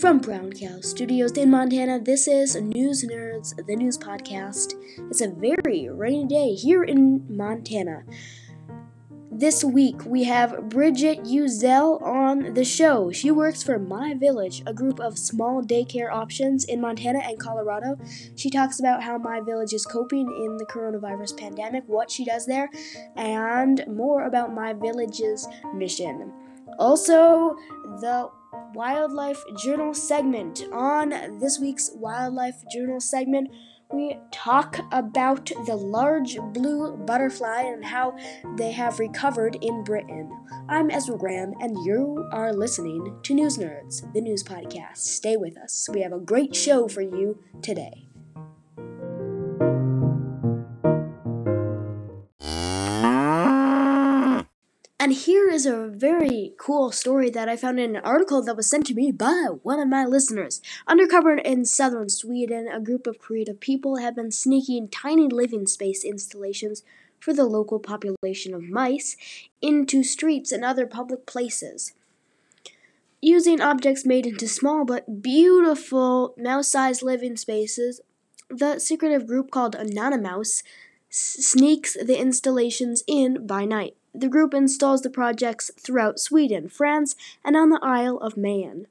From Brown Cow Studios in Montana, this is News Nerds, the news podcast. It's a very rainy day here in Montana. This week we have Bridget Uzel on the show. She works for My Village, a group of small daycare options in Montana and Colorado. She talks about how My Village is coping in the coronavirus pandemic, what she does there, and more about My Village's mission. Also, the Wildlife Journal segment. On this week's Wildlife Journal segment, we talk about the large blue butterfly and how they have recovered in Britain. I'm Ezra Graham, and you are listening to News Nerds, the news podcast. Stay with us. We have a great show for you today. And here is a very cool story that I found in an article that was sent to me by one of my listeners. Undercover in southern Sweden, a group of creative people have been sneaking tiny living space installations for the local population of mice into streets and other public places. Using objects made into small but beautiful mouse sized living spaces, the secretive group called Anonymouse sneaks the installations in by night. The group installs the projects throughout Sweden, France, and on the Isle of Man.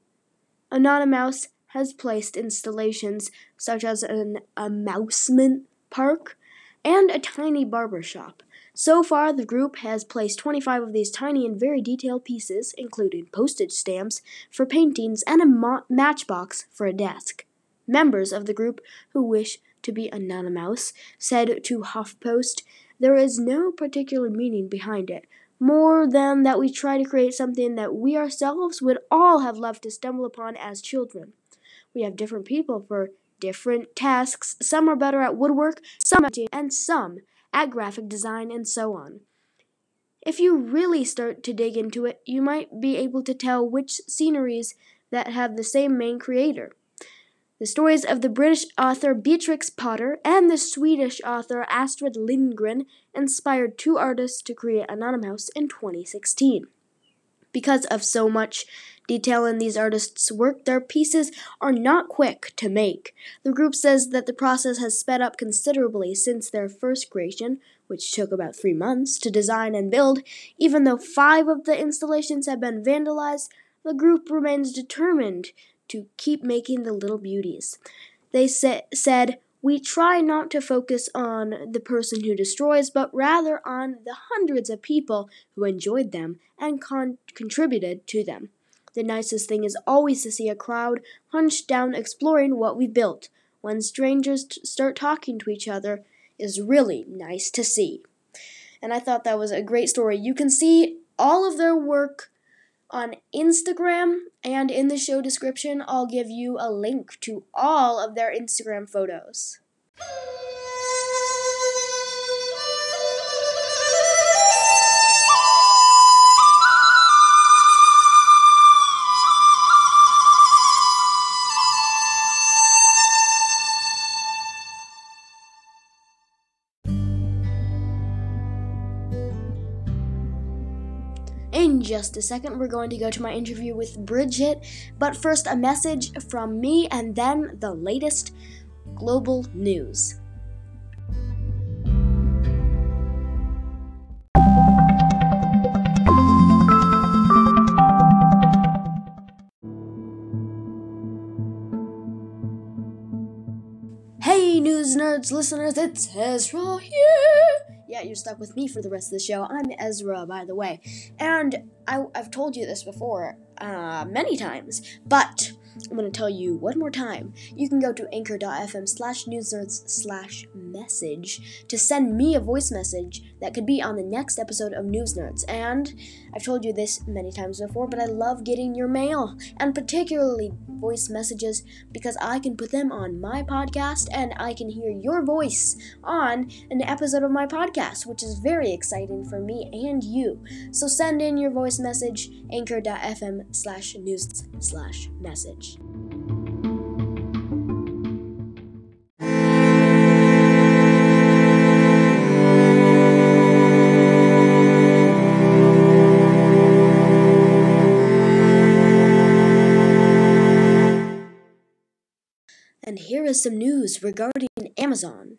Anonymouse has placed installations such as an amusement park and a tiny barber shop. So far, the group has placed 25 of these tiny and very detailed pieces, including postage stamps for paintings and a mo- matchbox for a desk. Members of the group who wish to be anonymous said to HuffPost there is no particular meaning behind it, more than that we try to create something that we ourselves would all have loved to stumble upon as children. We have different people for different tasks. Some are better at woodwork, some at and some at graphic design and so on. If you really start to dig into it, you might be able to tell which sceneries that have the same main creator. The stories of the British author Beatrix Potter and the Swedish author Astrid Lindgren inspired two artists to create Anonymouse in 2016. Because of so much detail in these artists' work, their pieces are not quick to make. The group says that the process has sped up considerably since their first creation, which took about three months to design and build. Even though five of the installations have been vandalized, the group remains determined to keep making the little beauties. They sa- said, We try not to focus on the person who destroys, but rather on the hundreds of people who enjoyed them and con- contributed to them. The nicest thing is always to see a crowd hunched down exploring what we built. When strangers t- start talking to each other is really nice to see. And I thought that was a great story. You can see all of their work on Instagram, and in the show description, I'll give you a link to all of their Instagram photos. Just a second, we're going to go to my interview with Bridget, but first, a message from me and then the latest global news. Hey, news nerds, listeners, it's Ezra here. Yeah, you're stuck with me for the rest of the show. I'm Ezra, by the way. And I, have told you this before uh, many times, but I'm going to tell you one more time. You can go to anchor.fm slash newsnerds slash message to send me a voice message that could be on the next episode of News Nerds. And I've told you this many times before, but I love getting your mail, and particularly voice messages, because I can put them on my podcast and I can hear your voice on an episode of my podcast, which is very exciting for me and you. So send in your voice message, anchor.fm slash news slash message. Is some news regarding Amazon.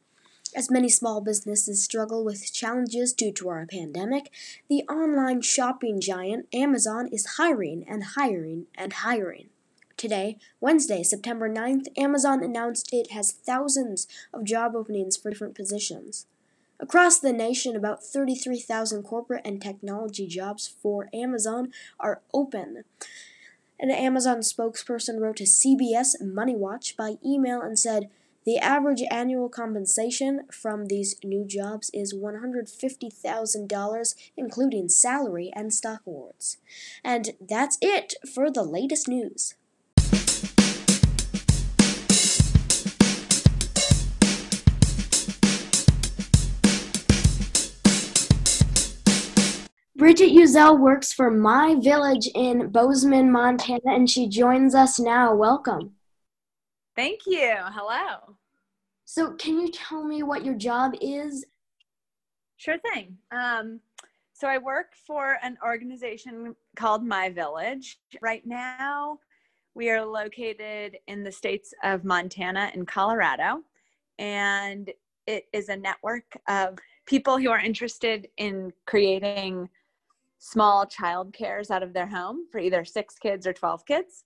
As many small businesses struggle with challenges due to our pandemic, the online shopping giant Amazon is hiring and hiring and hiring. Today, Wednesday, September 9th, Amazon announced it has thousands of job openings for different positions. Across the nation, about 33,000 corporate and technology jobs for Amazon are open. An Amazon spokesperson wrote to CBS Money Watch by email and said, the average annual compensation from these new jobs is $150,000, including salary and stock awards. And that's it for the latest news. Bridget Uzel works for My Village in Bozeman, Montana, and she joins us now. Welcome. Thank you. Hello. So, can you tell me what your job is? Sure thing. Um, so, I work for an organization called My Village. Right now, we are located in the states of Montana and Colorado, and it is a network of people who are interested in creating small child cares out of their home for either six kids or 12 kids.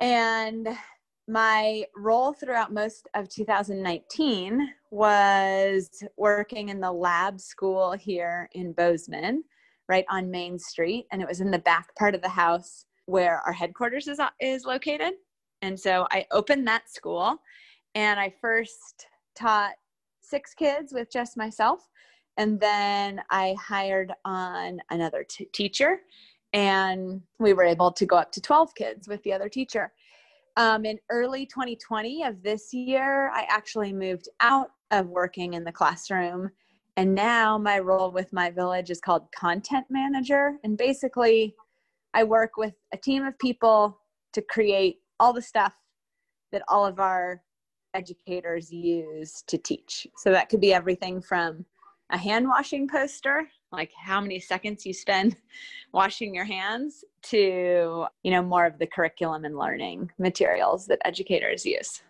And my role throughout most of 2019 was working in the lab school here in Bozeman, right on Main Street. And it was in the back part of the house where our headquarters is, is located. And so I opened that school and I first taught six kids with just myself. And then I hired on another t- teacher and we were able to go up to 12 kids with the other teacher um, in early 2020 of this year, I actually moved out of working in the classroom. And now my role with my village is called content manager. And basically, I work with a team of people to create all the stuff that all of our educators use to teach. So that could be everything from a hand washing poster like how many seconds you spend washing your hands to you know more of the curriculum and learning materials that educators use.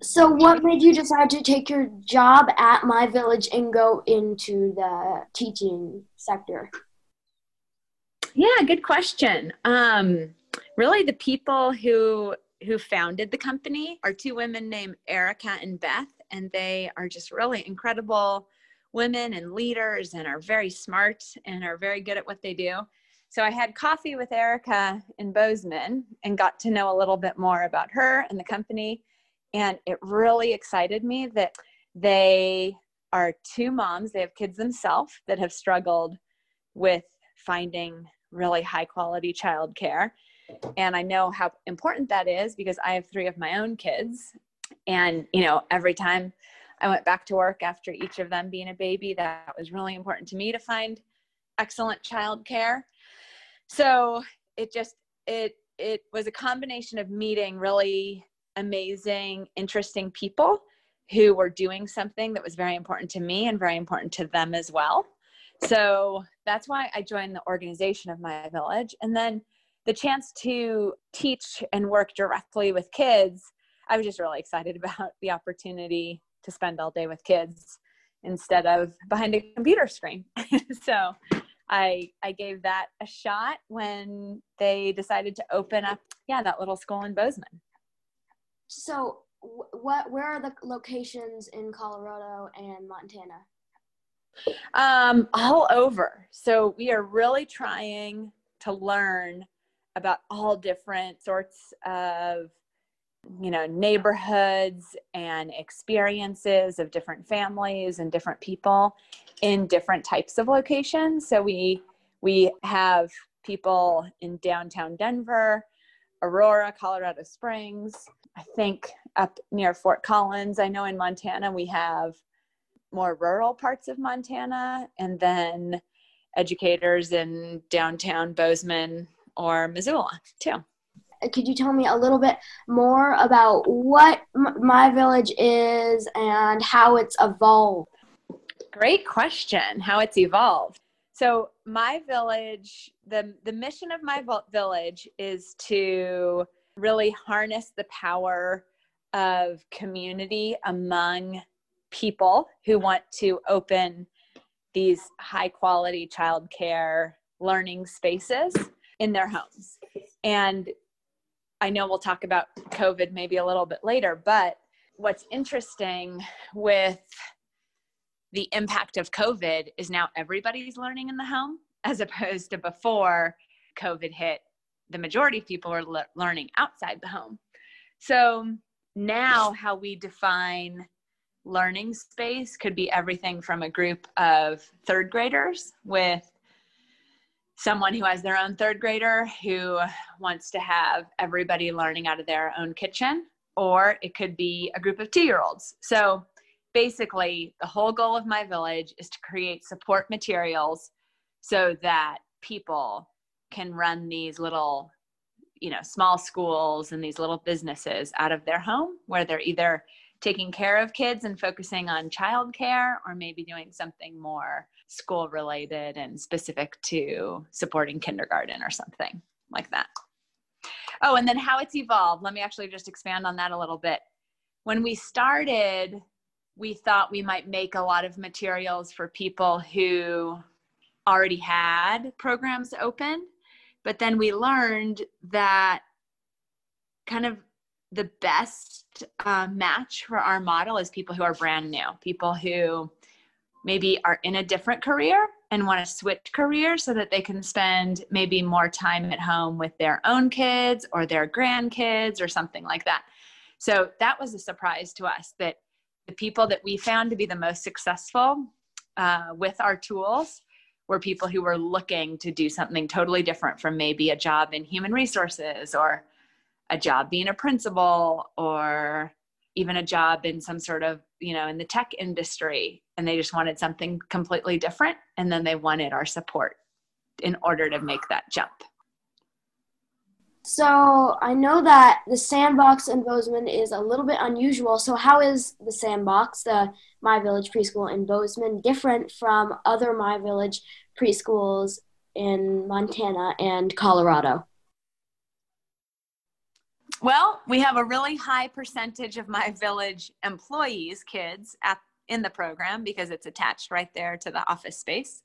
So what made you decide to take your job at my village and go into the teaching sector? Yeah good question. Um, really the people who who founded the company are two women named erica and beth and they are just really incredible women and leaders and are very smart and are very good at what they do. So I had coffee with Erica in Bozeman and got to know a little bit more about her and the company. And it really excited me that they are two moms, they have kids themselves that have struggled with finding really high quality childcare. And I know how important that is because I have three of my own kids. And, you know, every time I went back to work after each of them being a baby. That was really important to me to find excellent childcare. So it just it it was a combination of meeting really amazing, interesting people who were doing something that was very important to me and very important to them as well. So that's why I joined the organization of my village. And then the chance to teach and work directly with kids, I was just really excited about the opportunity to spend all day with kids instead of behind a computer screen. so I I gave that a shot when they decided to open up yeah that little school in Bozeman. So what where are the locations in Colorado and Montana? Um, all over. So we are really trying to learn about all different sorts of you know neighborhoods and experiences of different families and different people in different types of locations. So we we have people in downtown denver aurora colorado springs i think up near fort collins. I know in montana we have more rural parts of montana and then educators in downtown bozeman or missoula too could you tell me a little bit more about what my village is and how it's evolved great question how it's evolved so my village the the mission of my village is to really harness the power of community among people who want to open these high quality childcare learning spaces in their homes. And I know we'll talk about COVID maybe a little bit later, but what's interesting with the impact of COVID is now everybody's learning in the home as opposed to before COVID hit, the majority of people are le- learning outside the home. So now, how we define learning space could be everything from a group of third graders with someone who has their own third grader who wants to have everybody learning out of their own kitchen, or it could be a group of two year olds. So basically, the whole goal of my village is to create support materials so that people can run these little you know small schools and these little businesses out of their home where they're either taking care of kids and focusing on childcare or maybe doing something more school related and specific to supporting kindergarten or something like that. Oh and then how it's evolved. Let me actually just expand on that a little bit. When we started we thought we might make a lot of materials for people who already had programs open but then we learned that kind of the best uh, match for our model is people who are brand new, people who maybe are in a different career and want to switch careers so that they can spend maybe more time at home with their own kids or their grandkids or something like that. So that was a surprise to us that the people that we found to be the most successful uh, with our tools were people who were looking to do something totally different from maybe a job in human resources or a job being a principal or even a job in some sort of you know in the tech industry and they just wanted something completely different and then they wanted our support in order to make that jump so I know that the sandbox in Bozeman is a little bit unusual. So how is the sandbox, the My Village preschool in Bozeman, different from other My Village preschools in Montana and Colorado? Well, we have a really high percentage of My Village employees, kids, at, in the program because it's attached right there to the office space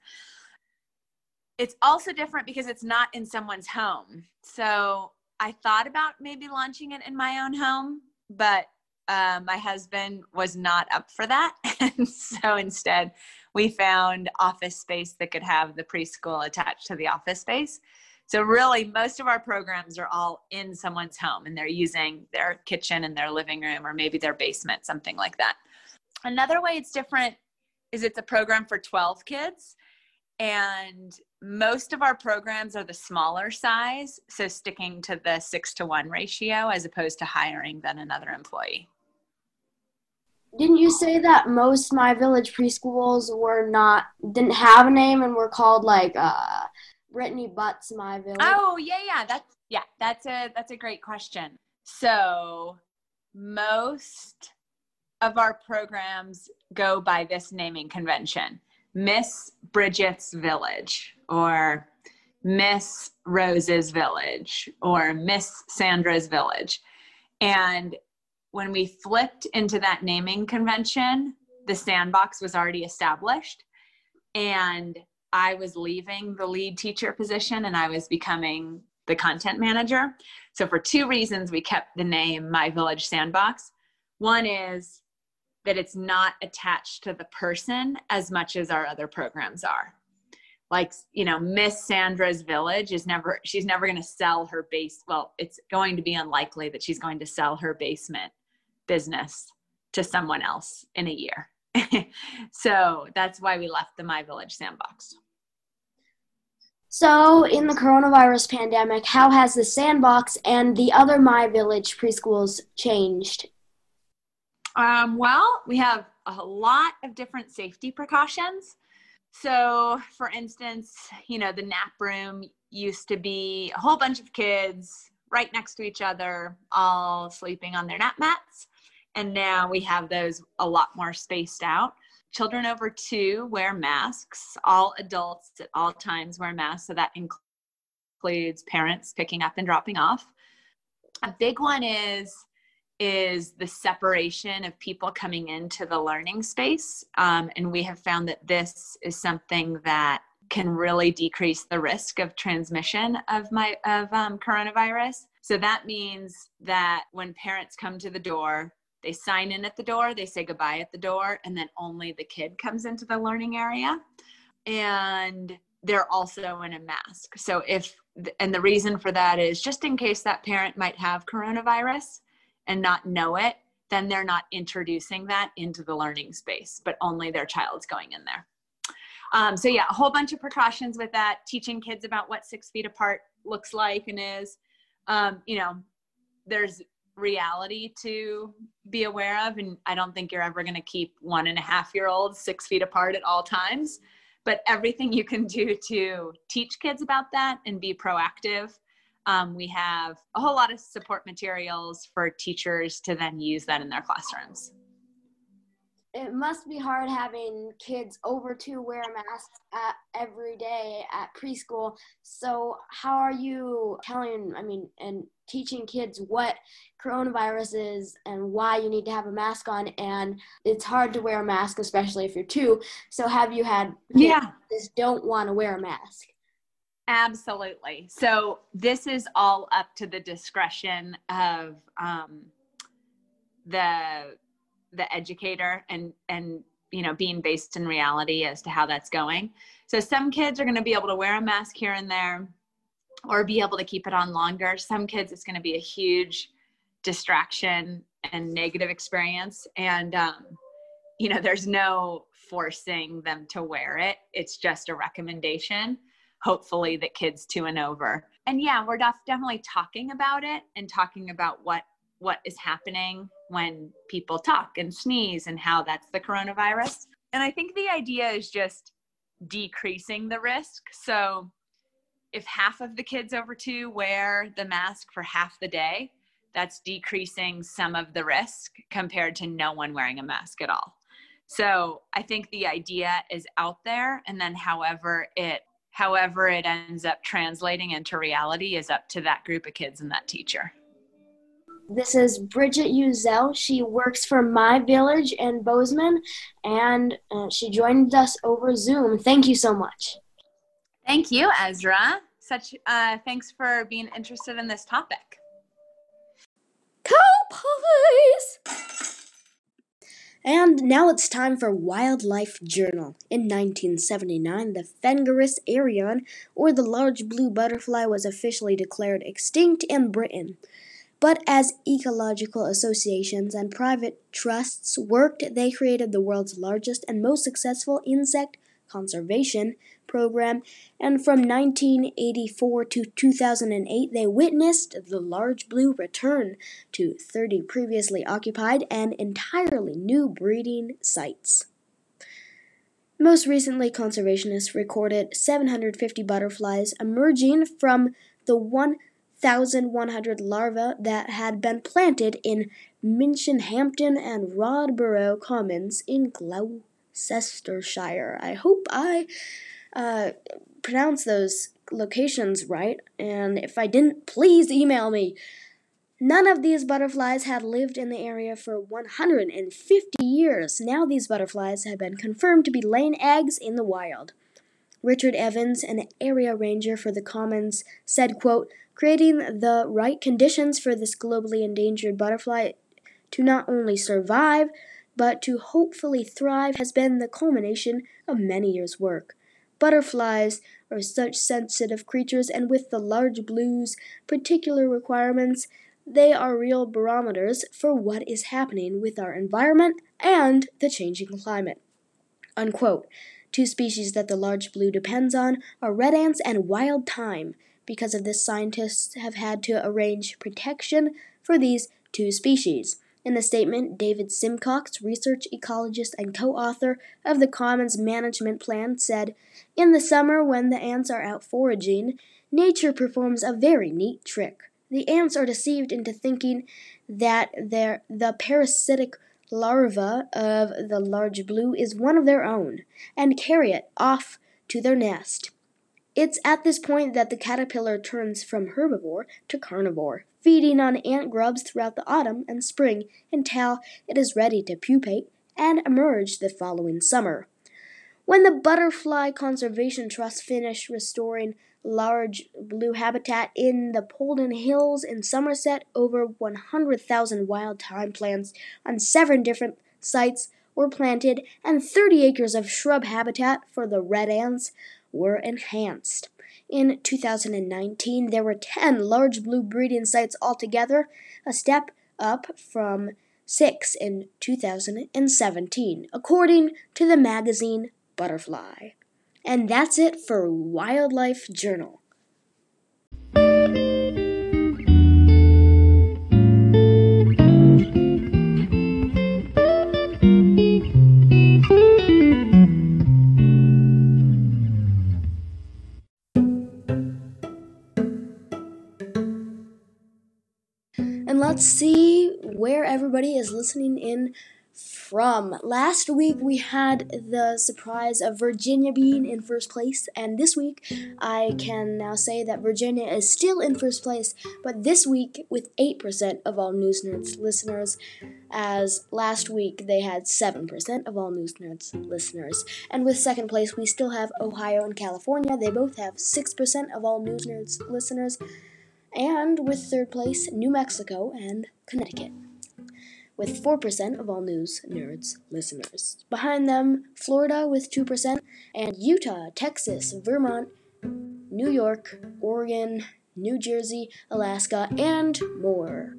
it's also different because it's not in someone's home. So I thought about maybe launching it in my own home, but uh, my husband was not up for that. And so instead, we found office space that could have the preschool attached to the office space. So, really, most of our programs are all in someone's home and they're using their kitchen and their living room or maybe their basement, something like that. Another way it's different is it's a program for 12 kids. And most of our programs are the smaller size, so sticking to the six to one ratio as opposed to hiring then another employee. Didn't you say that most My Village preschools were not didn't have a name and were called like uh, Brittany Butts My Village? Oh yeah, yeah, that's yeah, that's a that's a great question. So most of our programs go by this naming convention. Miss Bridget's Village or Miss Rose's Village or Miss Sandra's Village. And when we flipped into that naming convention, the sandbox was already established. And I was leaving the lead teacher position and I was becoming the content manager. So, for two reasons, we kept the name My Village Sandbox. One is that it's not attached to the person as much as our other programs are like you know miss sandra's village is never she's never going to sell her base well it's going to be unlikely that she's going to sell her basement business to someone else in a year so that's why we left the my village sandbox so in the coronavirus pandemic how has the sandbox and the other my village preschools changed um, well, we have a lot of different safety precautions. So, for instance, you know, the nap room used to be a whole bunch of kids right next to each other, all sleeping on their nap mats. And now we have those a lot more spaced out. Children over two wear masks. All adults at all times wear masks. So that includes parents picking up and dropping off A big one is is the separation of people coming into the learning space. Um, and we have found that this is something that can really decrease the risk of transmission of my of um, coronavirus. So that means that when parents come to the door, they sign in at the door, they say goodbye at the door, and then only the kid comes into the learning area. And they're also in a mask. So if and the reason for that is just in case that parent might have coronavirus and not know it, then they're not introducing that into the learning space, but only their child's going in there. Um, so yeah, a whole bunch of precautions with that, teaching kids about what six feet apart looks like and is. Um, you know, there's reality to be aware of, and I don't think you're ever going to keep one and a half year olds six feet apart at all times. But everything you can do to teach kids about that and be proactive um, we have a whole lot of support materials for teachers to then use that in their classrooms. It must be hard having kids over to wear masks at, every day at preschool. So, how are you telling, I mean, and teaching kids what coronavirus is and why you need to have a mask on? And it's hard to wear a mask, especially if you're two. So, have you had yeah. just don't want to wear a mask? Absolutely. So this is all up to the discretion of um, the the educator and and you know being based in reality as to how that's going. So some kids are going to be able to wear a mask here and there, or be able to keep it on longer. Some kids it's going to be a huge distraction and negative experience, and um, you know there's no forcing them to wear it. It's just a recommendation hopefully that kids two and over. And yeah, we're def- definitely talking about it and talking about what what is happening when people talk and sneeze and how that's the coronavirus. And I think the idea is just decreasing the risk. So if half of the kids over two wear the mask for half the day, that's decreasing some of the risk compared to no one wearing a mask at all. So I think the idea is out there, and then however it however it ends up translating into reality is up to that group of kids and that teacher. This is Bridget Uzel. She works for My Village in Bozeman, and uh, she joined us over Zoom. Thank you so much. Thank you, Ezra. Such uh, thanks for being interested in this topic. Cowboys! And now it's time for Wildlife Journal. In 1979, the Phengaris arion, or the large blue butterfly, was officially declared extinct in Britain. But as ecological associations and private trusts worked, they created the world's largest and most successful insect conservation program, and from 1984 to 2008, they witnessed the large blue return to 30 previously occupied and entirely new breeding sites. Most recently, conservationists recorded 750 butterflies emerging from the 1,100 larvae that had been planted in Minchinhampton and Rodborough Commons in Gloucestershire. I hope I uh, pronounce those locations right, and if I didn't, please email me. None of these butterflies had lived in the area for 150 years. Now these butterflies have been confirmed to be laying eggs in the wild. Richard Evans, an area ranger for the Commons, said, quote, creating the right conditions for this globally endangered butterfly to not only survive, but to hopefully thrive has been the culmination of many years' work. Butterflies are such sensitive creatures, and with the large blues' particular requirements, they are real barometers for what is happening with our environment and the changing climate. Unquote. Two species that the large blue depends on are red ants and wild thyme. Because of this, scientists have had to arrange protection for these two species. In the statement, David Simcox, research ecologist and co author of the Commons Management Plan, said In the summer, when the ants are out foraging, nature performs a very neat trick. The ants are deceived into thinking that the parasitic larva of the large blue is one of their own and carry it off to their nest. It's at this point that the caterpillar turns from herbivore to carnivore, feeding on ant grubs throughout the autumn and spring until it is ready to pupate and emerge the following summer. When the Butterfly Conservation Trust finished restoring large blue habitat in the Polden Hills in Somerset, over 100,000 wild thyme plants on seven different sites were planted, and 30 acres of shrub habitat for the red ants were enhanced. In 2019, there were 10 large blue breeding sites altogether, a step up from six in 2017, according to the magazine butterfly. And that's it for Wildlife Journal. Let's see where everybody is listening in from. Last week we had the surprise of Virginia being in first place, and this week I can now say that Virginia is still in first place, but this week with 8% of all News Nerds listeners, as last week they had 7% of all News Nerds listeners. And with second place, we still have Ohio and California. They both have 6% of all News Nerds listeners. And with third place, New Mexico and Connecticut with 4% of all news nerds listeners. Behind them, Florida with 2%, and Utah, Texas, Vermont, New York, Oregon, New Jersey, Alaska, and more.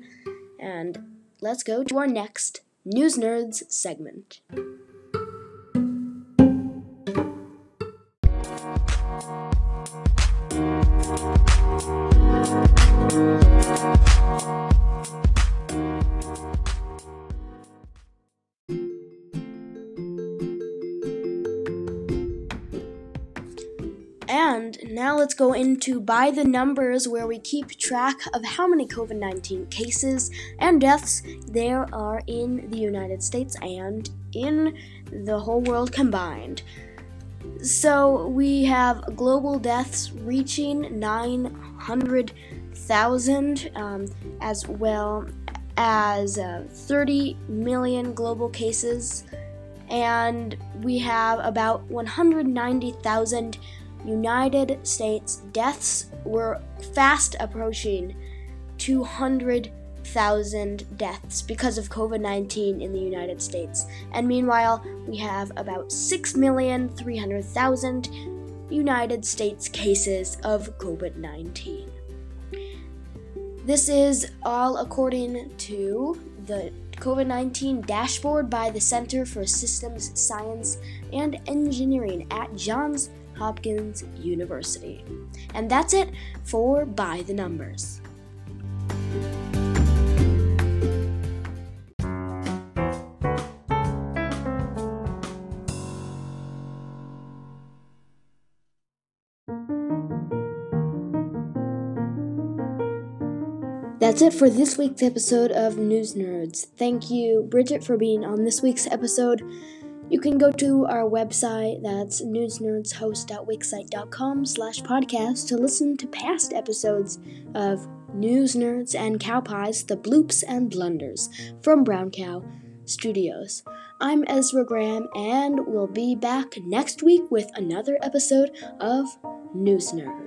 And let's go to our next News Nerds segment. And now let's go into by the numbers where we keep track of how many COVID 19 cases and deaths there are in the United States and in the whole world combined. So we have global deaths reaching 900,000, um, as well as uh, 30 million global cases, and we have about 190,000 United States deaths We're fast approaching 200,000 deaths because of COVID 19 in the United States. And meanwhile, we have about 6,300,000 United States cases of COVID 19. This is all according to the COVID 19 dashboard by the Center for Systems Science and Engineering at Johns Hopkins University. And that's it for By the Numbers. That's it for this week's episode of News Nerds. Thank you, Bridget, for being on this week's episode. You can go to our website, that's newsnerdshost.wixsite.com slash podcast to listen to past episodes of News Nerds and Cow Pies, the bloops and blunders from Brown Cow Studios. I'm Ezra Graham, and we'll be back next week with another episode of News Nerds.